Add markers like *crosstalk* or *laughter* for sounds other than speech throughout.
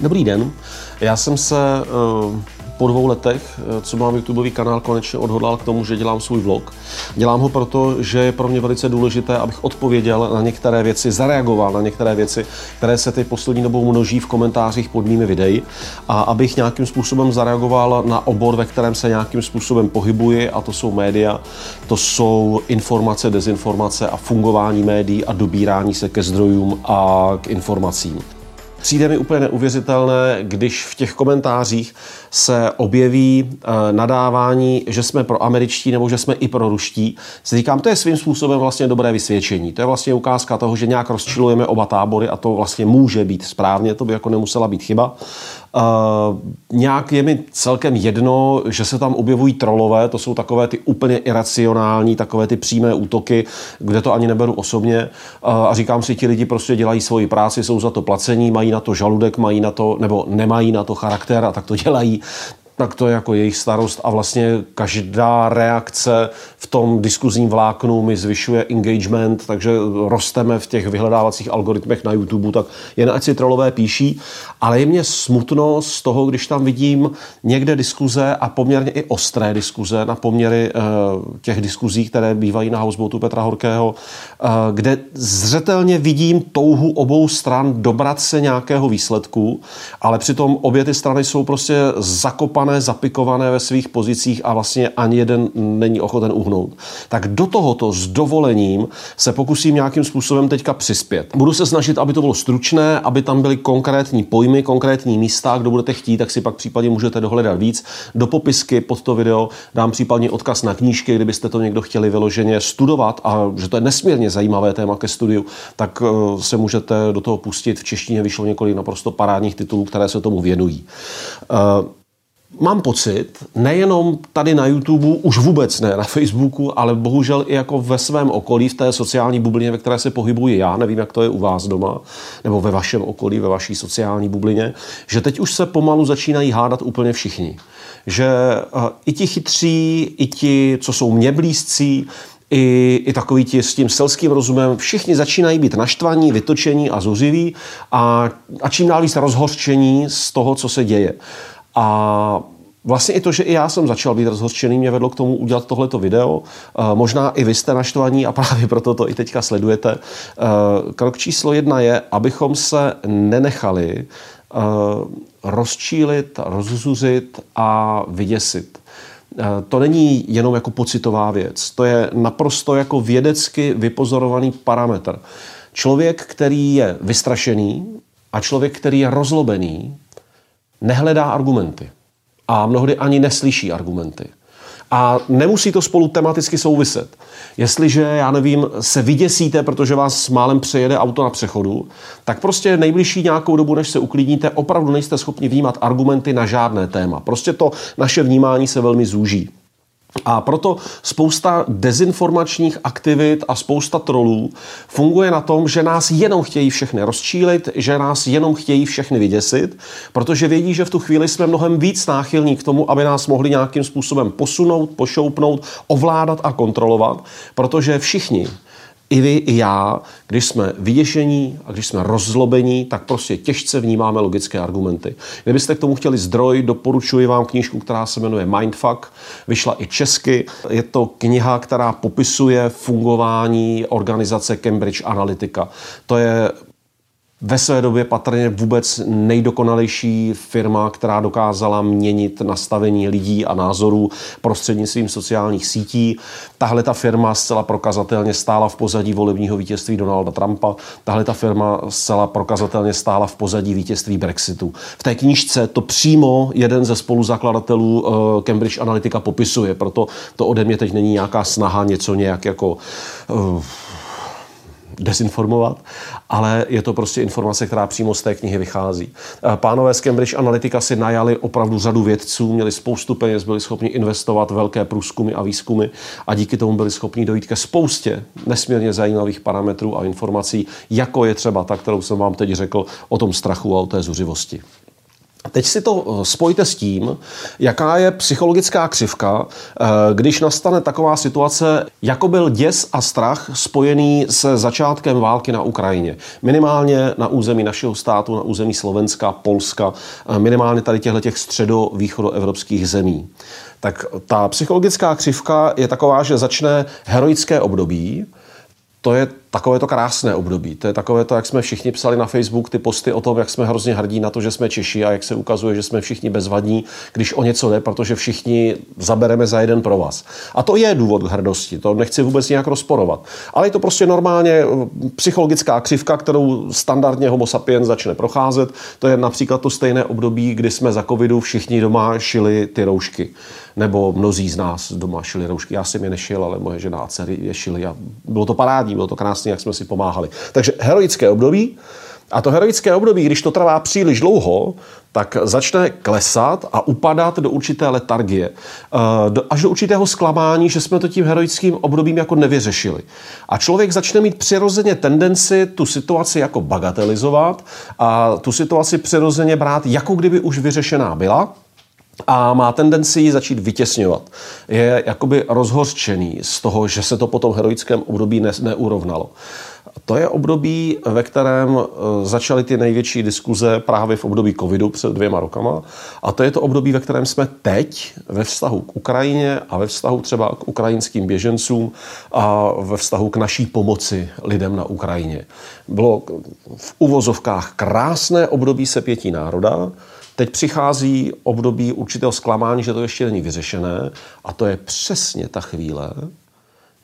Dobrý den. Já jsem se uh, po dvou letech, uh, co mám YouTubeový kanál, konečně odhodlal k tomu, že dělám svůj vlog. Dělám ho proto, že je pro mě velice důležité, abych odpověděl na některé věci, zareagoval na některé věci, které se teď poslední dobou množí v komentářích pod mými videi a abych nějakým způsobem zareagoval na obor, ve kterém se nějakým způsobem pohybuji a to jsou média, to jsou informace, dezinformace a fungování médií a dobírání se ke zdrojům a k informacím. Přijde mi úplně neuvěřitelné, když v těch komentářích se objeví eh, nadávání, že jsme pro američtí nebo že jsme i pro ruští. Si říkám, to je svým způsobem vlastně dobré vysvědčení. To je vlastně ukázka toho, že nějak rozčilujeme oba tábory a to vlastně může být správně, to by jako nemusela být chyba. Nějak je mi celkem jedno, že se tam objevují trolové, to jsou takové ty úplně iracionální, takové ty přímé útoky, kde to ani neberu osobně. A říkám si, ti lidi prostě dělají svoji práci, jsou za to placení, mají na to žaludek, mají na to, nebo nemají na to charakter a tak to dělají tak to je jako jejich starost a vlastně každá reakce v tom diskuzním vláknu mi zvyšuje engagement, takže rosteme v těch vyhledávacích algoritmech na YouTube, tak jen ať si trolové píší, ale je mě smutno z toho, když tam vidím někde diskuze a poměrně i ostré diskuze na poměry uh, těch diskuzí, které bývají na houseboatu Petra Horkého, uh, kde zřetelně vidím touhu obou stran dobrat se nějakého výsledku, ale přitom obě ty strany jsou prostě zakopané zakopané, zapikované ve svých pozicích a vlastně ani jeden není ochoten uhnout. Tak do tohoto s dovolením se pokusím nějakým způsobem teďka přispět. Budu se snažit, aby to bylo stručné, aby tam byly konkrétní pojmy, konkrétní místa. Kdo budete chtít, tak si pak případně můžete dohledat víc. Do popisky pod to video dám případně odkaz na knížky, kdybyste to někdo chtěli vyloženě studovat a že to je nesmírně zajímavé téma ke studiu, tak eh, se můžete do toho pustit. V češtině vyšlo několik naprosto parádních titulů, které se tomu věnují. Uh, mám pocit, nejenom tady na YouTube, už vůbec ne na Facebooku, ale bohužel i jako ve svém okolí, v té sociální bublině, ve které se pohybuji já, nevím, jak to je u vás doma, nebo ve vašem okolí, ve vaší sociální bublině, že teď už se pomalu začínají hádat úplně všichni. Že uh, i ti chytří, i ti, co jsou mě blízcí, i, i takový ti s tím selským rozumem, všichni začínají být naštvaní, vytočení a zuřiví a, a čím dál víc rozhořčení z toho, co se děje. A Vlastně i to, že i já jsem začal být rozhořčený, mě vedlo k tomu udělat tohleto video. Eh, možná i vy jste naštvaní a *laughs* právě proto to i teďka sledujete. Eh, krok číslo jedna je, abychom se nenechali eh, rozčílit, rozzuřit a vyděsit. To není jenom jako pocitová věc, to je naprosto jako vědecky vypozorovaný parametr. Člověk, který je vystrašený a člověk, který je rozlobený, nehledá argumenty a mnohdy ani neslyší argumenty. A nemusí to spolu tematicky souviset. Jestliže, já nevím, se vyděsíte, protože vás málem přejede auto na přechodu, tak prostě nejbližší nějakou dobu, než se uklidníte, opravdu nejste schopni vnímat argumenty na žádné téma. Prostě to naše vnímání se velmi zúží. A proto spousta dezinformačních aktivit a spousta trolů funguje na tom, že nás jenom chtějí všechny rozčílit, že nás jenom chtějí všechny vyděsit, protože vědí, že v tu chvíli jsme mnohem víc náchylní k tomu, aby nás mohli nějakým způsobem posunout, pošoupnout, ovládat a kontrolovat, protože všichni i vy, i já, když jsme vyděšení a když jsme rozzlobení, tak prostě těžce vnímáme logické argumenty. Kdybyste k tomu chtěli zdroj, doporučuji vám knížku, která se jmenuje Mindfuck, vyšla i česky. Je to kniha, která popisuje fungování organizace Cambridge Analytica. To je ve své době patrně vůbec nejdokonalejší firma, která dokázala měnit nastavení lidí a názorů prostřednictvím sociálních sítí. Tahle ta firma zcela prokazatelně stála v pozadí volebního vítězství Donalda Trumpa. Tahle ta firma zcela prokazatelně stála v pozadí vítězství Brexitu. V té knížce to přímo jeden ze spoluzakladatelů uh, Cambridge Analytica popisuje, proto to ode mě teď není nějaká snaha něco nějak jako uh, dezinformovat, ale je to prostě informace, která přímo z té knihy vychází. Eh, pánové z Cambridge Analytica si najali opravdu řadu vědců, měli spoustu peněz, byli schopni investovat velké průzkumy a výzkumy a díky tomu byli schopni dojít ke spoustě nesmírně zajímavých parametrů a informací, jako je třeba ta, kterou jsem vám teď řekl o tom strachu a o té zuřivosti. Teď si to eh, spojte s tím, jaká je psychologická křivka, eh, když nastane taková situace, jako byl děs a strach spojený se začátkem války na Ukrajině. Minimálně na území našeho státu, na území Slovenska, Polska, eh, minimálně tady těchto těch středo-východoevropských zemí. Tak ta psychologická křivka je taková, že začne heroické období, to je takové to krásné období. To je takové to, jak jsme všichni psali na Facebook ty posty o tom, jak jsme hrozně hrdí na to, že jsme Češi a jak se ukazuje, že jsme všichni bezvadní, když o něco jde, protože všichni zabereme za jeden pro vás. A to je důvod k hrdosti, to nechci vůbec nějak rozporovat. Ale je to prostě normálně eh, psychologická křivka, kterou standardně homo sapiens začne procházet. To je například to stejné období, kdy jsme za covidu všichni doma šili ty roušky nebo mnozí z nás doma šili roušky. Já jsem je nešil, ale moje žena a dcery je šili a bylo to parádní, bylo to krásné, jak jsme si pomáhali. Takže heroické období, a to heroické období, když to trvá příliš dlouho, tak začne klesat a upadat do určité letargie. Eh, až do určitého zklamání, že jsme to tím heroickým obdobím jako nevyřešili. A člověk začne mít přirozeně tendenci tu situaci jako bagatelizovat a tu situaci přirozeně brát, jako kdyby už vyřešená byla a má tendenci ji začít vytěsňovat. Je jakoby rozhořčený z toho, že se to po tom heroickém období ne, neurovnalo. To je období, ve kterém e, začaly ty největší diskuze právě v období covidu před dvěma rokama. A to je to období, ve kterém jsme teď ve vztahu k Ukrajině a ve vztahu třeba k ukrajinským běžencům a ve vztahu k naší pomoci lidem na Ukrajině. Bylo v uvozovkách krásné období sepětí národa, Teď přichází období určitého zklamání, že to ještě není vyřešené a to je přesně ta chvíle,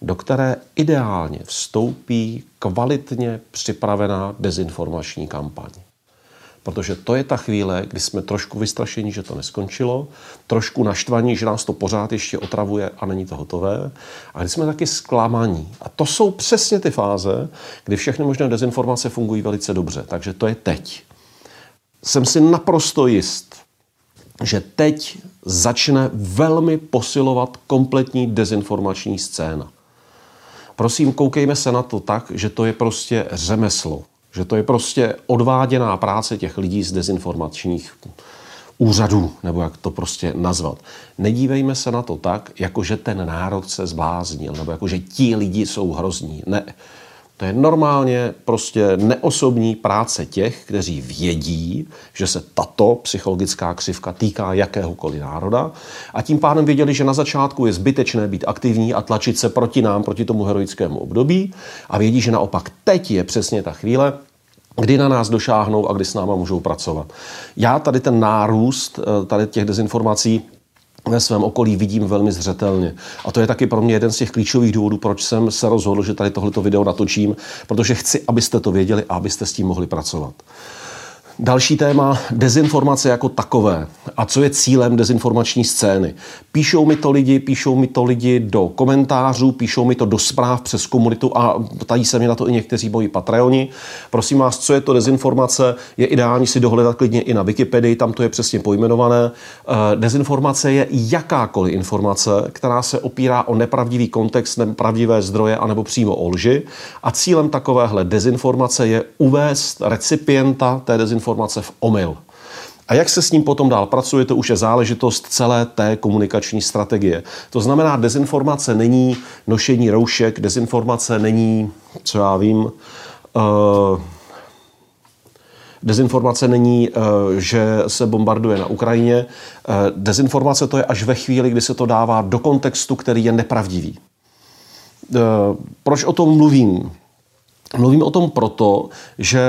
do které ideálně vstoupí kvalitně připravená dezinformační kampaň. Protože to je ta chvíle, kdy jsme trošku vystrašení, že to neskončilo, trošku naštvaní, že nás to pořád ještě otravuje a není to hotové, a kdy jsme taky zklamaní. A to jsou přesně ty fáze, kdy všechny možné dezinformace fungují velice dobře. Takže to je teď jsem si naprosto jist, že teď začne velmi posilovat kompletní dezinformační scéna. Prosím, koukejme se na to tak, že to je prostě řemeslo, že to je prostě odváděná práce těch lidí z dezinformačních úřadů, nebo jak to prostě nazvat. Nedívejme se na to tak, jako že ten národ se zbláznil, nebo jako že ti lidi jsou hrozní. Ne. To je normálně prostě neosobní práce těch, kteří vědí, že se tato psychologická křivka týká jakéhokoliv národa a tím pádem věděli, že na začátku je zbytečné být aktivní a tlačit se proti nám, proti tomu heroickému období a vědí, že naopak teď je přesně ta chvíle, kdy na nás došáhnou a kdy s náma můžou pracovat. Já tady ten nárůst eh, tady těch dezinformací ve svém okolí vidím velmi zřetelně. A to je taky pro mě jeden z těch klíčových důvodů, proč jsem se rozhodl, že tady tohleto video natočím, protože chci, abyste to věděli a abyste s tím mohli pracovat. Další téma, dezinformace jako takové. A co je cílem dezinformační scény? Píšou mi to lidi, píšou mi to lidi do komentářů, píšou mi to do zpráv přes komunitu a ptají se mi na to i někteří moji Patreoni. Prosím vás, co je to dezinformace? Je ideální si dohledat klidně i na Wikipedii, tam to je přesně pojmenované. Eh, dezinformace je jakákoliv informace, která se opírá o nepravdivý kontext, nepravdivé zdroje anebo přímo o lži. A cílem takovéhle dezinformace je uvést recipienta té dezinformace informace v omyl. A jak se s ním potom dál pracuje, to už je záležitost celé té komunikační strategie. To znamená, dezinformace není nošení roušek, dezinformace není, co já vím, uh, Dezinformace není, uh, že se bombarduje na Ukrajině. Uh, dezinformace to je až ve chvíli, kdy se to dává do kontextu, který je nepravdivý. Proč o tom mluvím? Mluvím o tom proto, že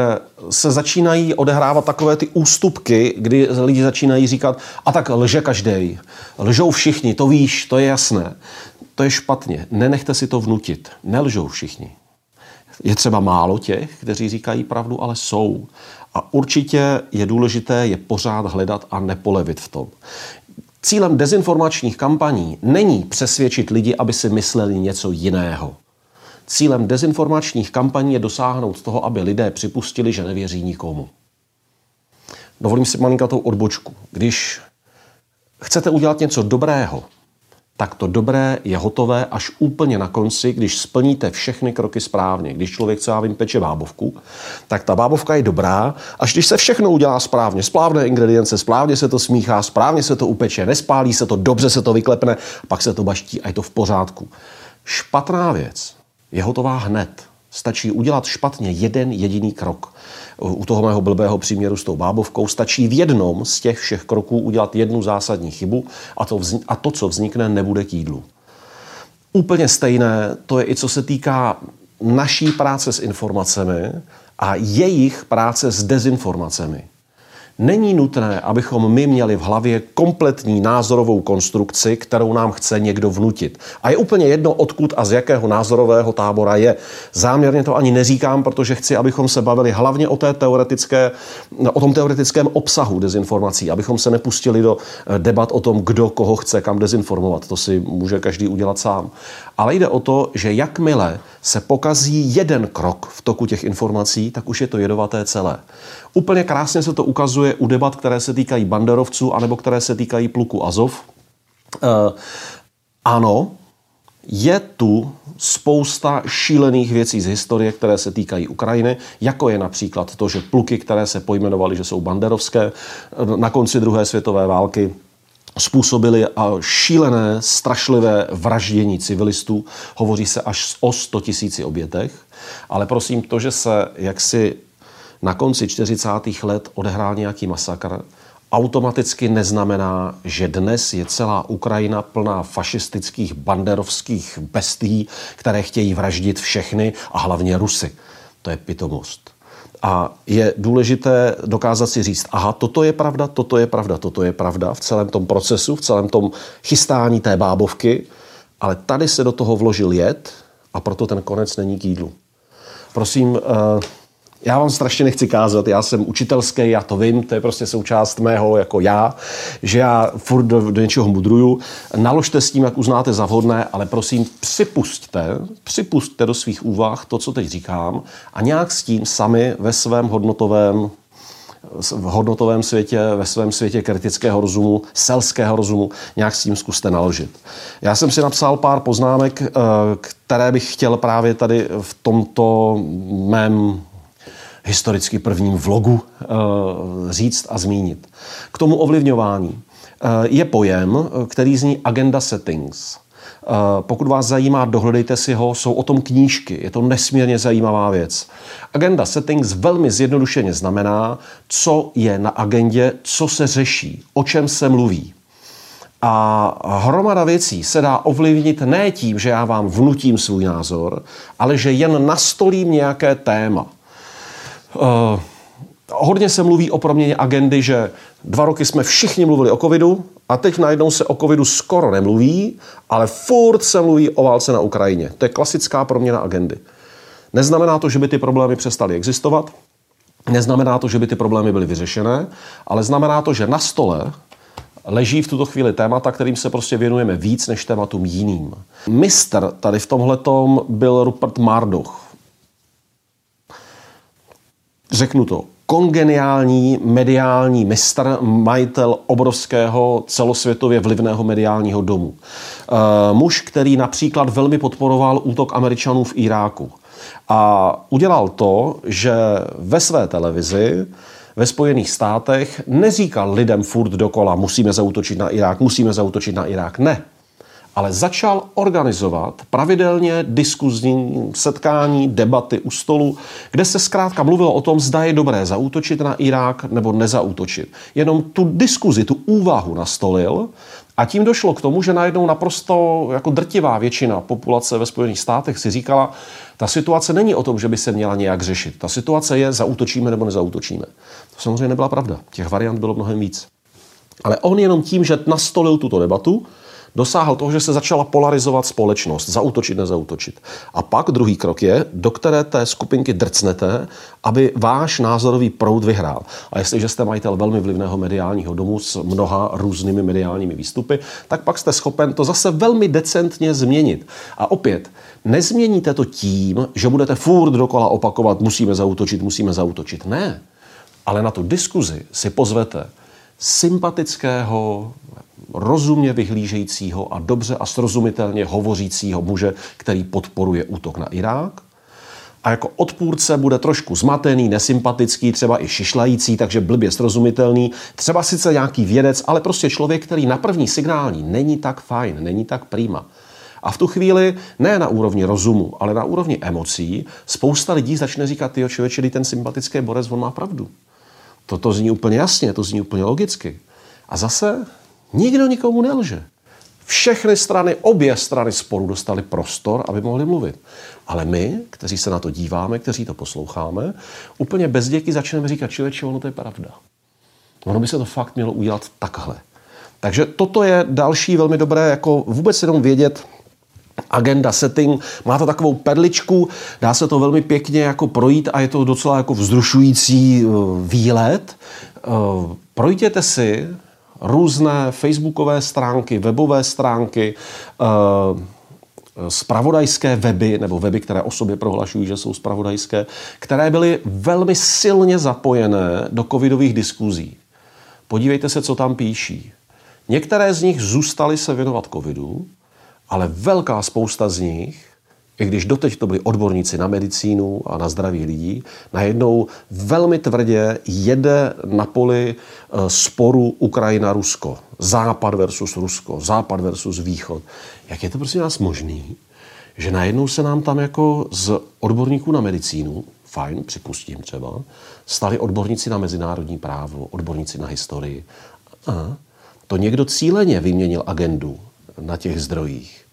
se začínají odehrávat takové ty ústupky, kdy lidi začínají říkat, a tak lže každý. Lžou všichni, to víš, to je jasné. To je špatně. Nenechte si to vnutit. Nelžou všichni. Je třeba málo těch, kteří říkají pravdu, ale jsou. A určitě je důležité je pořád hledat a nepolevit v tom. Cílem dezinformačních kampaní není přesvědčit lidi, aby si mysleli něco jiného. Cílem dezinformačních kampaní je dosáhnout toho, aby lidé připustili, že nevěří nikomu. Dovolím si malinkatou odbočku. Když chcete udělat něco dobrého, tak to dobré je hotové až úplně na konci, když splníte všechny kroky správně. Když člověk, co já vím, peče bábovku, tak ta bábovka je dobrá, až když se všechno udělá správně, správné ingredience, správně se to smíchá, správně se to upeče, nespálí se to, dobře se to vyklepne, pak se to baští a je to v pořádku. Špatná věc je hotová hned. Stačí udělat špatně jeden jediný krok u toho mého blbého příměru s tou bábovkou, stačí v jednom z těch všech kroků udělat jednu zásadní chybu a to, vznik, a to co vznikne, nebude k jídlu. Úplně stejné to je i co se týká naší práce s informacemi a jejich práce s dezinformacemi. Není nutné, abychom my měli v hlavě kompletní názorovou konstrukci, kterou nám chce někdo vnutit. A je úplně jedno, odkud a z jakého názorového tábora je. Záměrně to ani neříkám, protože chci, abychom se bavili hlavně o, té teoretické, o tom teoretickém obsahu dezinformací, abychom se nepustili do eh, debat o tom, kdo koho chce kam dezinformovat. To si může každý udělat sám. Ale jde o to, že jakmile se pokazí jeden krok v toku těch informací, tak už je to jedovaté celé. Úplně krásně se to ukazuje u debat, které se týkají banderovců anebo které se týkají pluku Azov. E, ano, je tu spousta šílených věcí z historie, které se týkají Ukrajiny, jako je například to, že pluky, které se pojmenovaly, že jsou banderovské, na konci druhé světové války způsobili šílené, strašlivé vraždění civilistů. Hovoří se až o 100 tisíci obětech. Ale prosím, to, že se jaksi na konci 40. let odehrál nějaký masakr, automaticky neznamená, že dnes je celá Ukrajina plná fašistických banderovských bestí, které chtějí vraždit všechny a hlavně Rusy. To je pitomost. A je důležité dokázat si říct, aha, toto je pravda, toto je pravda, toto je pravda v celém tom procesu, v celém tom chystání té bábovky, ale tady se do toho vložil jed a proto ten konec není k jídlu. Prosím, eh, já vám strašně nechci kázat, já jsem učitelský, já to vím, to je prostě součást mého jako já, že já furt do, do něčeho mudruju. Naložte s tím, jak uznáte za vhodné, ale prosím připustte, připustte do svých úvah to, co teď říkám a nějak s tím sami ve svém hodnotovém v hodnotovém světě, ve svém světě kritického rozumu, selského rozumu, nějak s tím zkuste naložit. Já jsem si napsal pár poznámek, eh, které bych chtěl právě tady v tomto mém historicky prvním vlogu eh, říct a zmínit. K tomu ovlivňování eh, je pojem, který zní agenda settings. Eh, pokud vás zajímá, dohledejte si ho, jsou o tom knížky, je to nesmírně zajímavá věc. Agenda settings velmi zjednodušeně znamená, co je na agendě, co se řeší, o čem se mluví. A hromada věcí se dá ovlivnit ne tím, že já vám vnutím svůj názor, ale že jen nastolím nějaké téma. Uh, hodně se mluví o proměně agendy, že dva roky jsme všichni mluvili o covidu a teď najednou se o covidu skoro nemluví, ale furt se mluví o válce na Ukrajině. To je klasická proměna agendy. Neznamená to, že by ty problémy přestaly existovat, neznamená to, že by ty problémy byly vyřešené, ale znamená to, že na stole leží v tuto chvíli témata, kterým se prostě věnujeme víc než tématům jiným. Mistr tady v tomhle byl Rupert Murdoch, řeknu to, kongeniální mediální mistr, majitel obrovského celosvětově vlivného mediálního domu. E, muž, který například velmi podporoval útok Američanů v Iráku. A udělal to, že ve své televizi ve Spojených státech neříkal lidem furt dokola, musíme zautočit na Irák, musíme zautočit na Irák. Ne ale začal organizovat pravidelně diskuzní setkání, debaty u stolu, kde se zkrátka mluvilo o tom, zda je dobré zaútočit na Irák nebo nezautočit. Jenom tu diskuzi, tu úvahu nastolil a tím došlo k tomu, že najednou naprosto jako drtivá většina populace ve Spojených státech si říkala, ta situace není o tom, že by se měla nějak řešit. Ta situace je, zautočíme nebo nezautočíme. To samozřejmě nebyla pravda. Těch variant bylo mnohem víc. Ale on jenom tím, že nastolil tuto debatu, dosáhl toho, že se začala polarizovat společnost, zautočit, nezautočit. A pak druhý krok je, do které té skupinky drcnete, aby váš názorový proud vyhrál. A jestliže jste majitel velmi vlivného mediálního domu s mnoha různými mediálními výstupy, tak pak jste schopen to zase velmi decentně změnit. A opět, nezměníte to tím, že budete furt dokola opakovat, musíme zautočit, musíme zautočit. Ne. Ale na tu diskuzi si pozvete sympatického, rozumně vyhlížejícího a dobře a srozumitelně hovořícího muže, který podporuje útok na Irák a jako odpůrce bude trošku zmatený, nesympatický, třeba i šišlající, takže blbě srozumitelný. Třeba sice nějaký vědec, ale prostě člověk, který na první signální není tak fajn, není tak prýma. A v tu chvíli, ne na úrovni rozumu, ale na úrovni emocí, spousta lidí začne říkat, ty člověče, ten sympatický borec, on má pravdu. Toto zní úplně jasně, to zní úplně logicky. A zase nikdo nikomu nelže. Všechny strany, obě strany sporu dostali prostor, aby mohli mluvit. Ale my, kteří se na to díváme, kteří to posloucháme, úplně bez děky začneme říkat, člověče, ono to je pravda. Ono by se to fakt mělo udělat takhle. Takže toto je další velmi dobré, jako vůbec jenom vědět, agenda setting, má to takovou perličku, dá se to velmi pěkně jako projít a je to docela jako vzrušující eh, výlet. Eh, projděte si různé facebookové stránky, webové stránky, spravodajské weby, nebo weby, které o sobě prohlašují, že jsou spravodajské, které byly velmi silně zapojené do covidových diskuzí. Podívejte se, co tam píší. Některé z nich zůstaly se věnovat covidu, ale velká spousta z nich i když doteď to byli odborníci na medicínu a na zdraví lidí, najednou velmi tvrdě jede na poli e, sporu Ukrajina-Rusko. Západ versus Rusko, západ versus východ. Jak je to prostě nás možný, že najednou se nám tam jako z odborníků na medicínu, fajn, připustím třeba, stali odborníci na mezinárodní právo, odborníci na historii. A to někdo cíleně vyměnil agendu na těch zdrojích.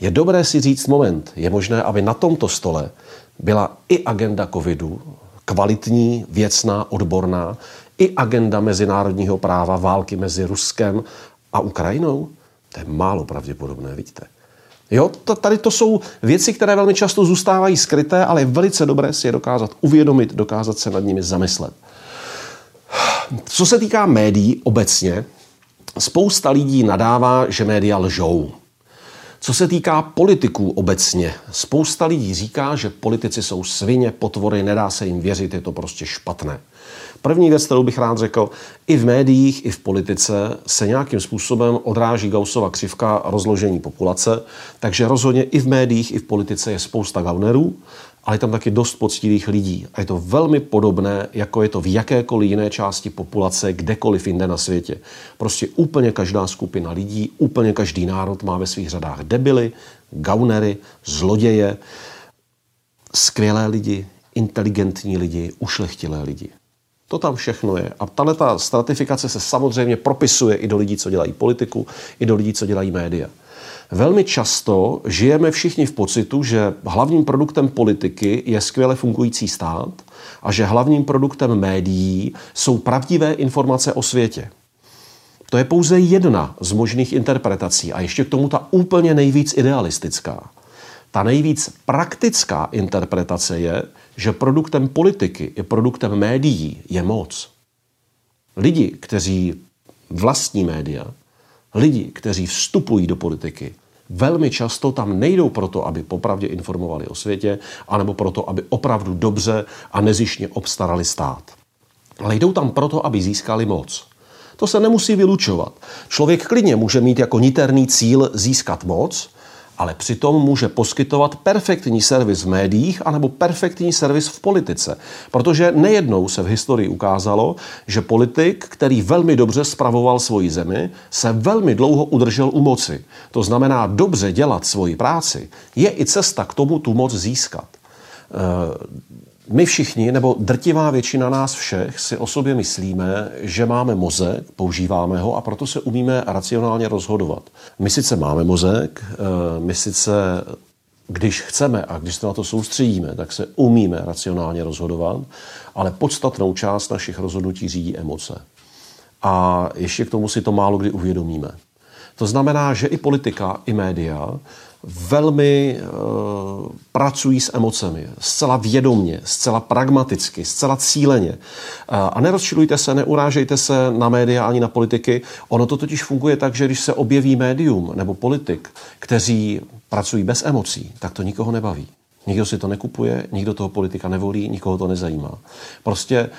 Je dobré si říct moment, je možné, aby na tomto stole byla i agenda covidu, kvalitní, věcná, odborná, i agenda mezinárodního práva války mezi Ruskem a Ukrajinou? To je málo pravděpodobné, vidíte. Jo, tady to jsou věci, které velmi často zůstávají skryté, ale je velice dobré si je dokázat uvědomit, dokázat se nad nimi zamyslet. Co se týká médií obecně, spousta lidí nadává, že média lžou. Co se týká politiků obecně, spousta lidí říká, že politici jsou svině, potvory, nedá se jim věřit, je to prostě špatné. První věc, kterou bych rád řekl, i v médiích, i v politice se nějakým způsobem odráží Gaussova křivka rozložení populace, takže rozhodně i v médiích, i v politice je spousta gaunerů, ale je tam taky dost poctivých lidí. A je to velmi podobné, jako je to v jakékoliv jiné části populace, kdekoliv jinde na světě. Prostě úplně každá skupina lidí, úplně každý národ má ve svých řadách debily, gaunery, zloděje, skvělé lidi, inteligentní lidi, ušlechtilé lidi. To tam všechno je. A tahle ta stratifikace se samozřejmě propisuje i do lidí, co dělají politiku, i do lidí, co dělají média. Velmi často žijeme všichni v pocitu, že hlavním produktem politiky je skvěle fungující stát a že hlavním produktem médií jsou pravdivé informace o světě. To je pouze jedna z možných interpretací a ještě k tomu ta úplně nejvíc idealistická. Ta nejvíc praktická interpretace je, že produktem politiky i produktem médií je moc. Lidi, kteří vlastní média, lidi, kteří vstupují do politiky, velmi často tam nejdou proto, aby popravdě informovali o světě, anebo proto, aby opravdu dobře a nezišně obstarali stát. Ale jdou tam proto, aby získali moc. To se nemusí vylučovat. Člověk klidně může mít jako niterný cíl získat moc, ale přitom může poskytovat perfektní servis v médiích anebo perfektní servis v politice. Protože nejednou se v historii ukázalo, že politik, který velmi dobře spravoval svoji zemi, se velmi dlouho udržel u moci. To znamená, dobře dělat svoji práci je i cesta k tomu tu moc získat. My všichni, nebo drtivá většina nás všech, si o sobě myslíme, že máme mozek, používáme ho a proto se umíme racionálně rozhodovat. My sice máme mozek, eh, my sice když chceme a když se na to soustředíme, tak se umíme racionálně rozhodovat, ale podstatnou část našich rozhodnutí řídí emoce. A ještě k tomu si to málo kdy uvědomíme. To znamená, že i politika, i média velmi uh, pracují s emocemi, zcela vědomně, zcela pragmaticky, zcela cíleně. Uh, a nerozčilujte se, neurážejte se na média ani na politiky. Ono to totiž funguje tak, že když se objeví médium nebo politik, kteří pracují bez emocí, tak to nikoho nebaví. Nikdo si to nekupuje, nikdo toho politika nevolí, nikoho to nezajímá. Prostě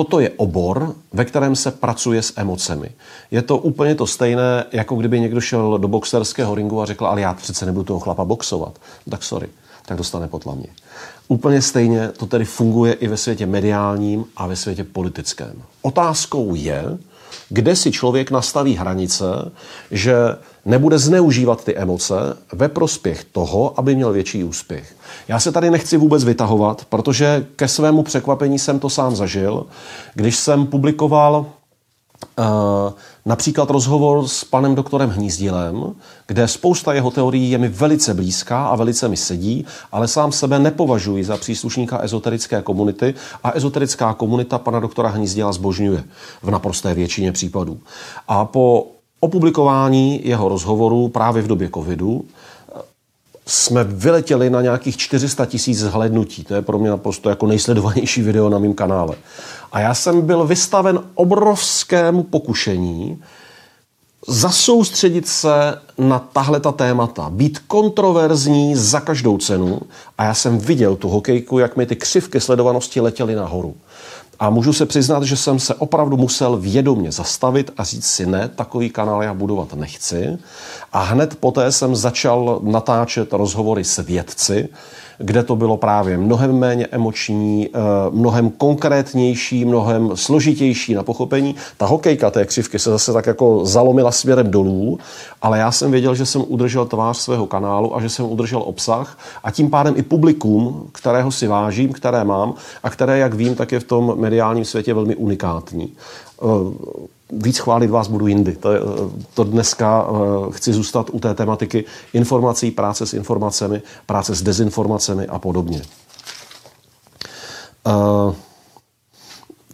toto je obor, ve kterém se pracuje s emocemi. Je to úplně to stejné, jako kdyby někdo šel do boxerského ringu a řekl, ale já přece nebudu toho chlapa boxovat. No tak sorry, tak dostane potlamě. Úplně stejně to tedy funguje i ve světě mediálním a ve světě politickém. Otázkou je, kde si člověk nastaví hranice, že nebude zneužívat ty emoce ve prospěch toho, aby měl větší úspěch. Já se tady nechci vůbec vytahovat, protože ke svému překvapení jsem to sám zažil, když jsem publikoval Uh, například rozhovor s panem doktorem Hnízdilem, kde spousta jeho teorií je mi velice blízká a velice mi sedí, ale sám sebe nepovažuji za příslušníka ezoterické komunity a ezoterická komunita pana doktora Hnízdila zbožňuje v naprosté většině případů. A po opublikování jeho rozhovoru právě v době covidu jsme vyletěli na nějakých 400 tisíc zhlednutí. To je pro mě naprosto jako nejsledovanější video na mém kanále. A já jsem byl vystaven obrovskému pokušení zasoustředit se na tahle ta témata, být kontroverzní za každou cenu a já jsem viděl tu hokejku, jak mi ty křivky sledovanosti letěly nahoru. A můžu se přiznat, že jsem se opravdu musel vědomě zastavit a říct si ne, takový kanál já budovat nechci. A hned poté jsem začal natáčet rozhovory s vědci, kde to bylo právě mnohem méně emoční, eh, mnohem konkrétnější, mnohem složitější na pochopení. Ta hokejka té křivky se zase tak jako zalomila směrem dolů, ale já jsem věděl, že jsem udržel tvář svého kanálu a že jsem udržel obsah a tím pádem i publikum, kterého si vážím, které mám a které, jak vím, tak je v tom mediálním světě velmi unikátní eh, víc chválit vás budu jindy. To, to dneska uh, chci zůstat u té tematiky informací, práce s informacemi, práce s dezinformacemi a podobně. Uh,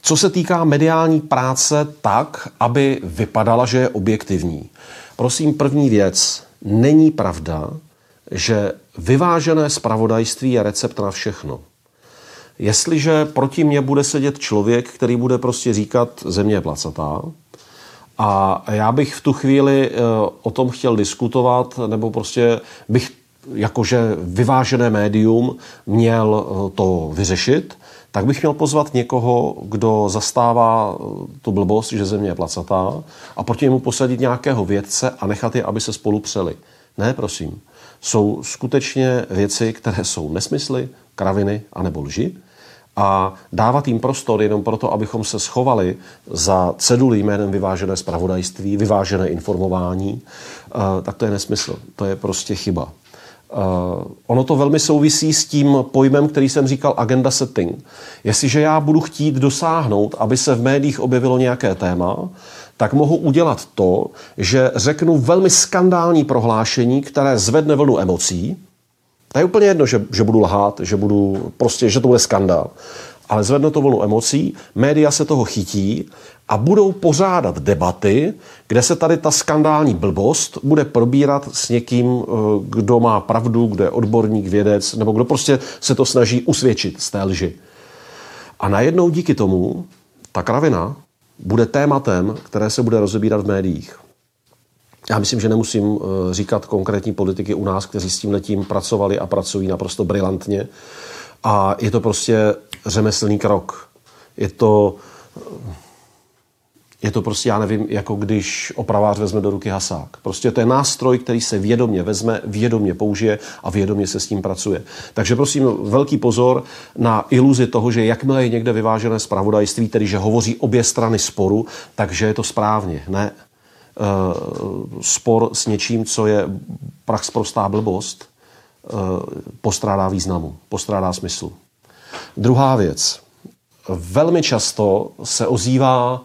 co se týká mediální práce tak, aby vypadala, že je objektivní. Prosím, první věc. Není pravda, že vyvážené spravodajství je recept na všechno. Jestliže proti mně bude sedět člověk, který bude prostě říkat země je placatá, a já bych v tu chvíli eh, o tom chtěl diskutovat, nebo prostě bych jakože vyvážené médium měl eh, to vyřešit, tak bych měl pozvat někoho, kdo zastává eh, tu blbost, že země je placatá a proti němu posadit nějakého vědce a nechat je, aby se spolu přeli. Ne, prosím. Jsou skutečně věci, které jsou nesmysly, kraviny anebo lži a dávat jim prostor jenom proto, abychom se schovali za ceduly jménem vyvážené spravodajství, vyvážené informování, eh, tak to je nesmysl. To je prostě chyba. Uh, ono to velmi souvisí s tím pojmem, který jsem říkal agenda setting. Jestliže já budu chtít dosáhnout, aby se v médiích objevilo nějaké téma, tak mohu udělat to, že řeknu velmi skandální prohlášení, které zvedne vlnu emocí, to je úplně jedno, že, že budu lhát, že budu prostě, že to bude skandál. Ale zvedne to vlnu emocí, média se toho chytí a budou pořádat debaty, kde se tady ta skandální blbost bude probírat s někým, eh, kdo má pravdu, kdo je odborník, vědec, nebo kdo prostě se to snaží usvědčit z té lži. A najednou díky tomu ta kravina bude tématem, které se bude rozebírat v médiích. Já myslím, že nemusím eh, říkat konkrétní politiky u nás, kteří s tím letím pracovali a pracují naprosto brilantně. A je to prostě řemeslný krok. Je to, je to prostě, já nevím, jako když opravář vezme do ruky hasák. Prostě to je nástroj, který se vědomě vezme, vědomě použije a vědomě se s tím pracuje. Takže prosím, velký pozor na iluzi toho, že jakmile je někde vyvážené zpravodajství, tedy že hovoří obě strany sporu, takže je to správně. Ne, Eh, spor s něčím, co je prax prostá blbost, eh, postrádá významu, postrádá smyslu. Druhá věc. Velmi často se ozývá,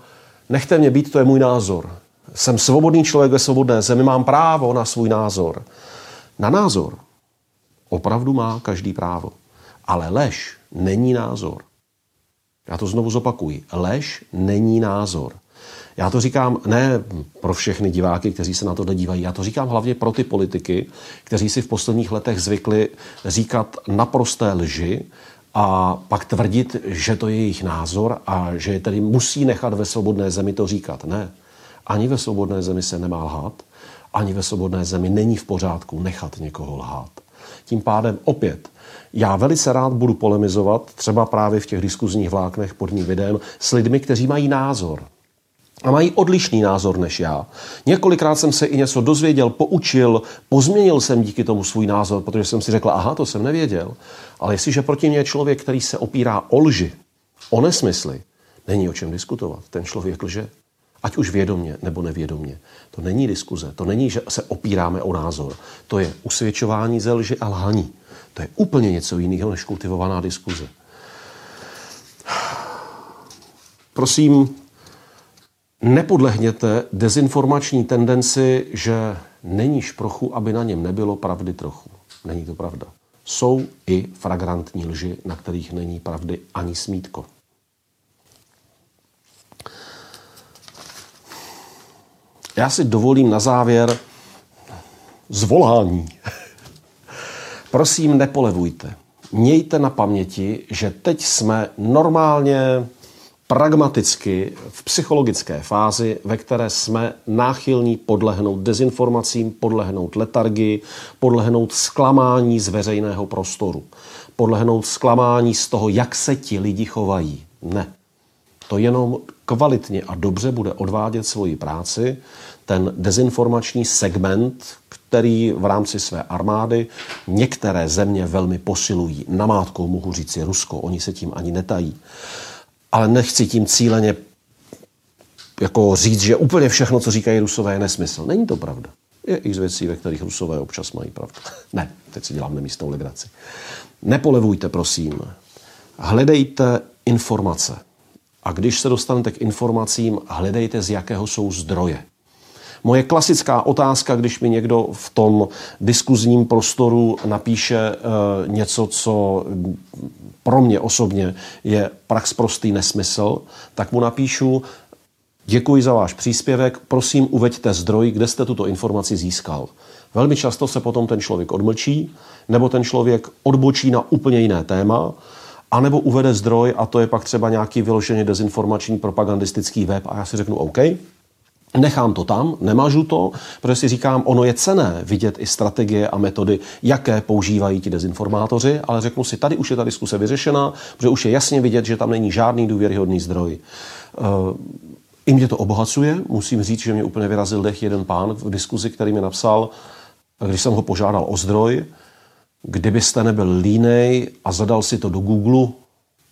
nechte mě být, to je můj názor. Jsem svobodný člověk ve svobodné zemi, mám právo na svůj názor. Na názor opravdu má každý právo. Ale lež není názor. Já to znovu zopakuji. Lež není názor. Já to říkám ne pro všechny diváky, kteří se na to dívají, já to říkám hlavně pro ty politiky, kteří si v posledních letech zvykli říkat naprosté lži a pak tvrdit, že to je jejich názor a že je tedy musí nechat ve svobodné zemi to říkat. Ne. Ani ve svobodné zemi se nemá lhát, ani ve svobodné zemi není v pořádku nechat někoho lhát. Tím pádem opět já velice rád budu polemizovat, třeba právě v těch diskuzních vláknech pod mým videem, s lidmi, kteří mají názor. A mají odlišný názor než já. Několikrát jsem se i něco dozvěděl, poučil, pozměnil jsem díky tomu svůj názor, protože jsem si řekl, aha, to jsem nevěděl. Ale jestliže proti mě je člověk, který se opírá o lži, o nesmysly, není o čem diskutovat. Ten člověk lže. Ať už vědomně nebo nevědomně. To není diskuze, to není, že se opíráme o názor. To je usvědčování ze lži a lhaní. To je úplně něco jiného než kultivovaná diskuze. *sighs* Prosím, nepodlehněte dezinformační tendenci, že není šprochu, aby na něm nebylo pravdy trochu. Není to pravda. Jsou i fragrantní lži, na kterých není pravdy ani smítko. Já si dovolím na závěr zvolání. *laughs* Prosím, nepolevujte. Mějte na paměti, že teď jsme normálně pragmaticky v psychologické fázi, ve které jsme náchylní podlehnout dezinformacím, podlehnout letargii, podlehnout zklamání z veřejného prostoru, podlehnout zklamání z toho, jak se ti lidi chovají. Ne. To jenom kvalitně a dobře bude odvádět svoji práci ten dezinformační segment, který v rámci své armády některé země velmi posilují. Namátkou mohu říct si Rusko, oni se tím ani netají. Ale nechci tím cíleně jako říct, že úplně všechno, co říkají Rusové, je nesmysl. Není to pravda. Je i z věcí, ve kterých Rusové občas mají pravdu. *laughs* ne, teď si dělám nemístnou legraci. Nepolevujte, prosím. Hledejte informace. A když se dostanete k informacím, hledejte, z jakého jsou zdroje. Moje klasická otázka, když mi někdo v tom diskuzním prostoru napíše e, něco, co pro mě osobně je prax prostý nesmysl, tak mu napíšu, děkuji za váš příspěvek, prosím uveďte zdroj, kde jste tuto informaci získal. Velmi často se potom ten člověk odmlčí, nebo ten člověk odbočí na úplně jiné téma, anebo uvede zdroj a to je pak třeba nějaký vyloženě dezinformační propagandistický web a já si řeknu OK, Nechám to tam, nemažu to, protože si říkám, ono je cené vidět i strategie a metody, jaké používají ti dezinformátoři, ale řeknu si, tady už je ta diskuse vyřešena, protože už je jasně vidět, že tam není žádný důvěryhodný zdroj. Eh, I mě to obohacuje, musím říct, že mě úplně vyrazil dech jeden pán v diskuzi, který mi napsal, když jsem ho požádal o zdroj, kdybyste nebyl línej a zadal si to do Google,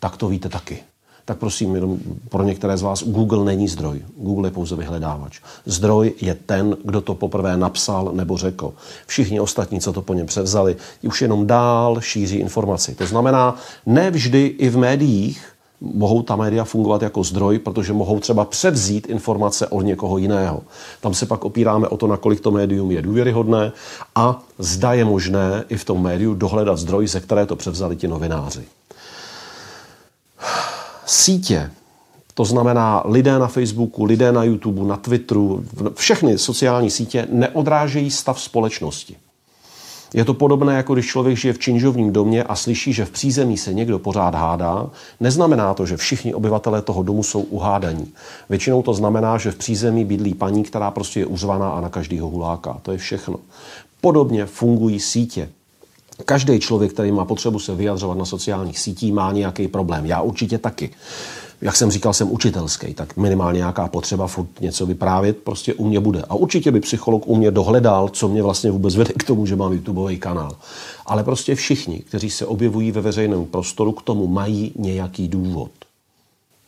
tak to víte taky tak prosím, jenom pro některé z vás, Google není zdroj. Google je pouze vyhledávač. Zdroj je ten, kdo to poprvé napsal nebo řekl. Všichni ostatní, co to po něm převzali, už jenom dál šíří informaci. To znamená, ne vždy i v médiích mohou ta média fungovat jako zdroj, protože mohou třeba převzít informace od někoho jiného. Tam se pak opíráme o to, nakolik to médium je důvěryhodné a zda je možné i v tom médiu dohledat zdroj, ze které to převzali ti novináři sítě, to znamená lidé na Facebooku, lidé na YouTube, na Twitteru, všechny sociální sítě neodrážejí stav společnosti. Je to podobné, jako když člověk žije v činžovním domě a slyší, že v přízemí se někdo pořád hádá. Neznamená to, že všichni obyvatelé toho domu jsou uhádaní. Většinou to znamená, že v přízemí bydlí paní, která prostě je uzvaná a na každýho huláka. To je všechno. Podobně fungují sítě. Každý člověk, který má potřebu se vyjadřovat na sociálních sítích, má nějaký problém. Já určitě taky. Jak jsem říkal, jsem učitelský, tak minimálně nějaká potřeba furt něco vyprávět prostě u mě bude. A určitě by psycholog u mě dohledal, co mě vlastně vůbec vede k tomu, že mám YouTubeový kanál. Ale prostě všichni, kteří se objevují ve veřejném prostoru, k tomu mají nějaký důvod.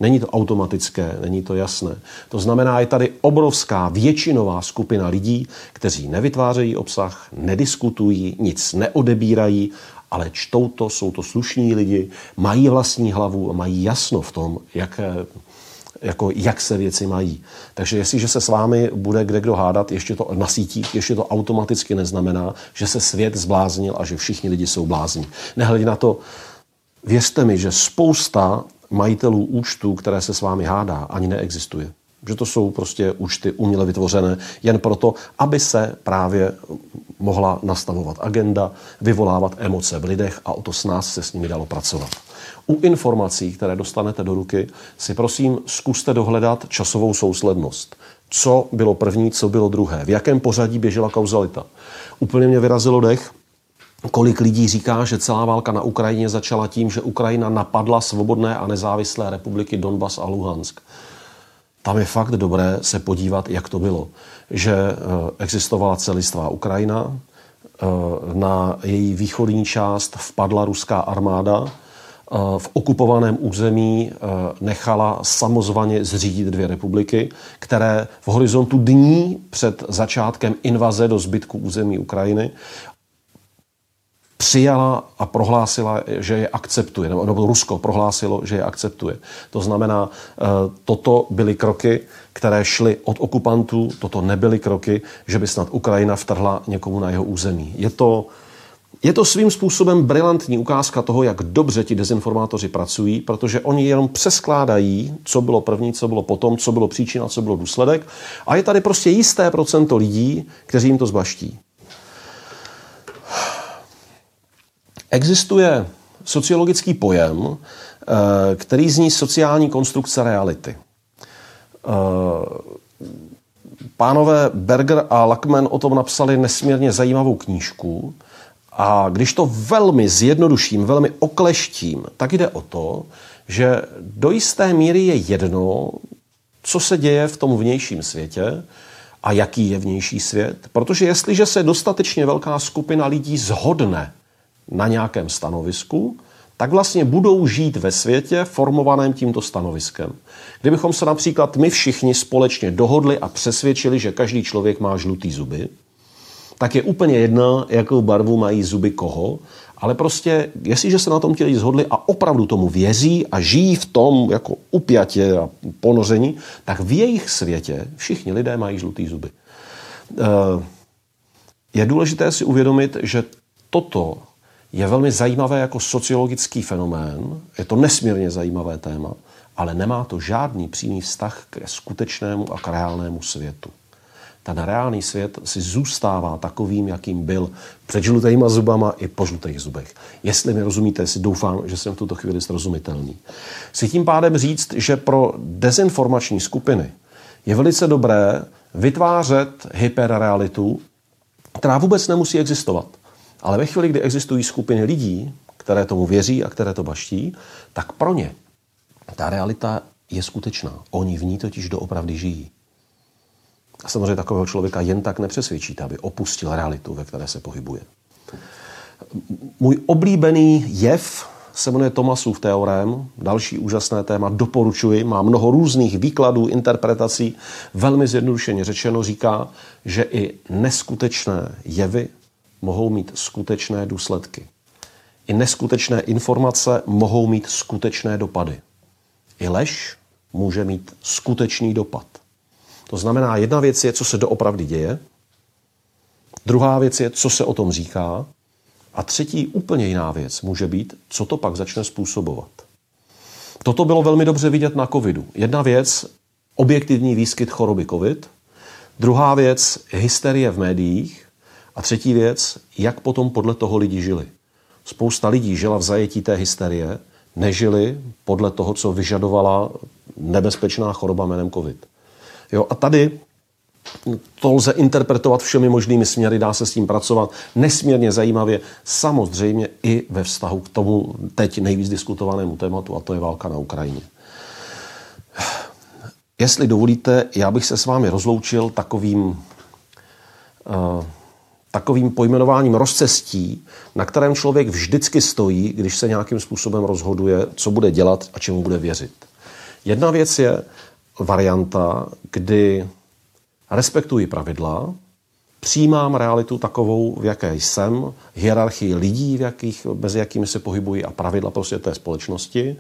Není to automatické, není to jasné. To znamená, je tady obrovská většinová skupina lidí, kteří nevytvářejí obsah, nediskutují, nic neodebírají, ale čtou to, jsou to slušní lidi, mají vlastní hlavu a mají jasno v tom, jak, jako, jak se věci mají. Takže jestliže se s vámi bude kde kdo hádat, ještě to na sítích, ještě to automaticky neznamená, že se svět zbláznil a že všichni lidi jsou blázní. Nehledě na to, věřte mi, že spousta majitelů účtů, které se s vámi hádá, ani neexistuje. Že to jsou prostě účty uměle vytvořené jen proto, aby se právě mohla nastavovat agenda, vyvolávat emoce v lidech a o to s nás se s nimi dalo pracovat. U informací, které dostanete do ruky, si prosím zkuste dohledat časovou souslednost. Co bylo první, co bylo druhé, v jakém pořadí běžela kauzalita. Úplně mě vyrazilo dech, kolik lidí říká, že celá válka na Ukrajině začala tím, že Ukrajina napadla svobodné a nezávislé republiky Donbas a Luhansk. Tam je fakt dobré se podívat, jak to bylo. Že eh, existovala celistvá Ukrajina, eh, na její východní část vpadla ruská armáda, eh, v okupovaném území nechala samozvaně zřídit dvě republiky, které v horizontu dní před začátkem invaze do zbytku území Ukrajiny přijala a prohlásila, že je akceptuje, nebo, nebo Rusko prohlásilo, že je akceptuje. To znamená, eh, toto byly kroky, které šly od okupantů, toto nebyly kroky, že by snad Ukrajina vtrhla někomu na jeho území. Je to, je to svým způsobem brilantní ukázka toho, jak dobře ti dezinformátoři pracují, protože oni jenom přeskládají, co bylo první, co bylo potom, co bylo příčina, co bylo důsledek. A je tady prostě jisté procento lidí, kteří jim to zbaští. Existuje sociologický pojem, eh, který zní sociální konstrukce reality. Eh, pánové Berger a Lackman o tom napsali nesmírně zajímavou knížku a když to velmi zjednoduším, velmi okleštím, tak jde o to, že do jisté míry je jedno, co se děje v tom vnějším světě a jaký je vnější svět, protože jestliže se dostatečně velká skupina lidí zhodne na nějakém stanovisku, tak vlastně budou žít ve světě formovaném tímto stanoviskem. Kdybychom se například my všichni společně dohodli a přesvědčili, že každý člověk má žlutý zuby, tak je úplně jedno, jakou barvu mají zuby koho, ale prostě, jestliže se na tom ti lidi zhodli a opravdu tomu věří a žijí v tom jako upjatě a ponoření, tak v jejich světě všichni lidé mají žlutý zuby. Eh, je důležité si uvědomit, že toto je velmi zajímavé jako sociologický fenomén, je to nesmírně zajímavé téma, ale nemá to žádný přímý vztah k skutečnému a k reálnému světu. Ten reálný svět si zůstává takovým, jakým byl před žlutýma zubama i po žlutých zubech. Jestli mi rozumíte, si doufám, že jsem v tuto chvíli srozumitelný. Si tím pádem říct, že pro dezinformační skupiny je velice dobré vytvářet hyperrealitu, která vůbec nemusí existovat. Ale ve chvíli, kdy existují skupiny lidí, které tomu věří a které to baští, tak pro ně ta realita je skutečná. Oni v ní totiž doopravdy žijí. A samozřejmě takového člověka jen tak nepřesvědčíte, aby opustil realitu, ve které se pohybuje. Můj oblíbený jev se jmenuje Tomasův teorém, další úžasné téma, doporučuji, má mnoho různých výkladů, interpretací, velmi zjednodušeně řečeno říká, že i neskutečné jevy mohou mít skutečné důsledky. I neskutečné informace mohou mít skutečné dopady. I lež může mít skutečný dopad. To znamená, jedna věc je, co se doopravdy děje, druhá věc je, co se o tom říká, a třetí úplně jiná věc může být, co to pak začne způsobovat. Toto bylo velmi dobře vidět na covidu. Jedna věc, objektivní výskyt choroby covid, druhá věc, hysterie v médiích a třetí věc, jak potom podle toho lidi žili. Spousta lidí žila v zajetí té hysterie, nežili podle toho, co vyžadovala nebezpečná choroba jménem COVID. Jo, a tady to lze interpretovat všemi možnými směry, dá se s tím pracovat nesmírně zajímavě, samozřejmě i ve vztahu k tomu teď nejvíc diskutovanému tématu, a to je válka na Ukrajině. Jestli dovolíte, já bych se s vámi rozloučil takovým uh, takovým pojmenováním rozcestí, na kterém člověk vždycky stojí, když se nějakým způsobem rozhoduje, co bude dělat a čemu bude věřit. Jedna věc je varianta, kdy respektuji pravidla, přijímám realitu takovou, v jaké jsem, hierarchii lidí, v jakých, mezi jakými se pohybují a pravidla prostě té společnosti.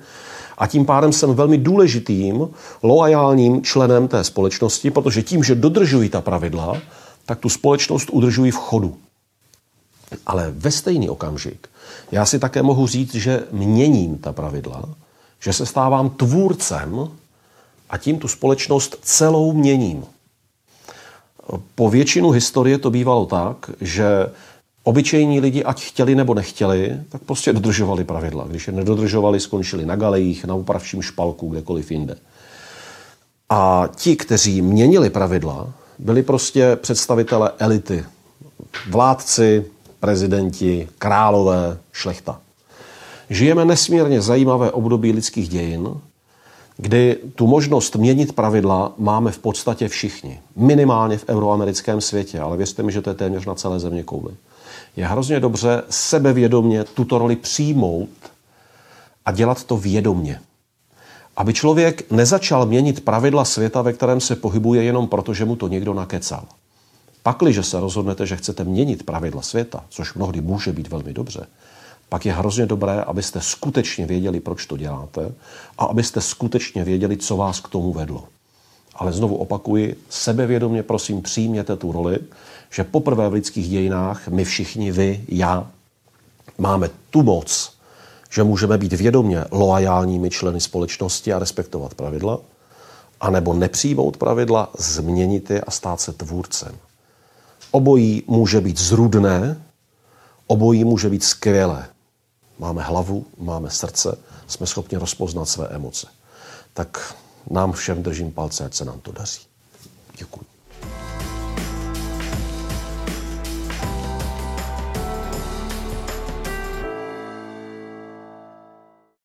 A tím pádem jsem velmi důležitým, loajálním členem té společnosti, protože tím, že dodržují ta pravidla, tak tu společnost udržují v chodu. Ale ve stejný okamžik já si také mohu říct, že měním ta pravidla, že se stávám tvůrcem a tím tu společnost celou měním. Po většinu historie to bývalo tak, že obyčejní lidi, ať chtěli nebo nechtěli, tak prostě dodržovali pravidla. Když je nedodržovali, skončili na galejích, na upravčím špalku, kdekoliv jinde. A ti, kteří měnili pravidla, byli prostě představitele elity, vládci, prezidenti, králové, šlechta. Žijeme nesmírně zajímavé období lidských dějin, kdy tu možnost měnit pravidla máme v podstatě všichni. Minimálně v euroamerickém světě, ale věřte mi, že to je téměř na celé země kouli. Je hrozně dobře sebevědomně tuto roli přijmout a dělat to vědomně. Aby člověk nezačal měnit pravidla světa, ve kterém se pohybuje jenom proto, že mu to někdo nakecal. Pakliže se rozhodnete, že chcete měnit pravidla světa, což mnohdy může být velmi dobře, pak je hrozně dobré, abyste skutečně věděli, proč to děláte a abyste skutečně věděli, co vás k tomu vedlo. Ale znovu opakuji, sebevědomě prosím přijměte tu roli, že poprvé v lidských dějinách my všichni, vy, já, máme tu moc, že můžeme být vědomě loajálními členy společnosti a respektovat pravidla, anebo nepřijmout pravidla, změnit je a stát se tvůrcem. Obojí může být zrudné, obojí může být skvělé. Máme hlavu, máme srdce, jsme schopni rozpoznat své emoce. Tak nám všem držím palce, ať se nám to daří. Děkuji.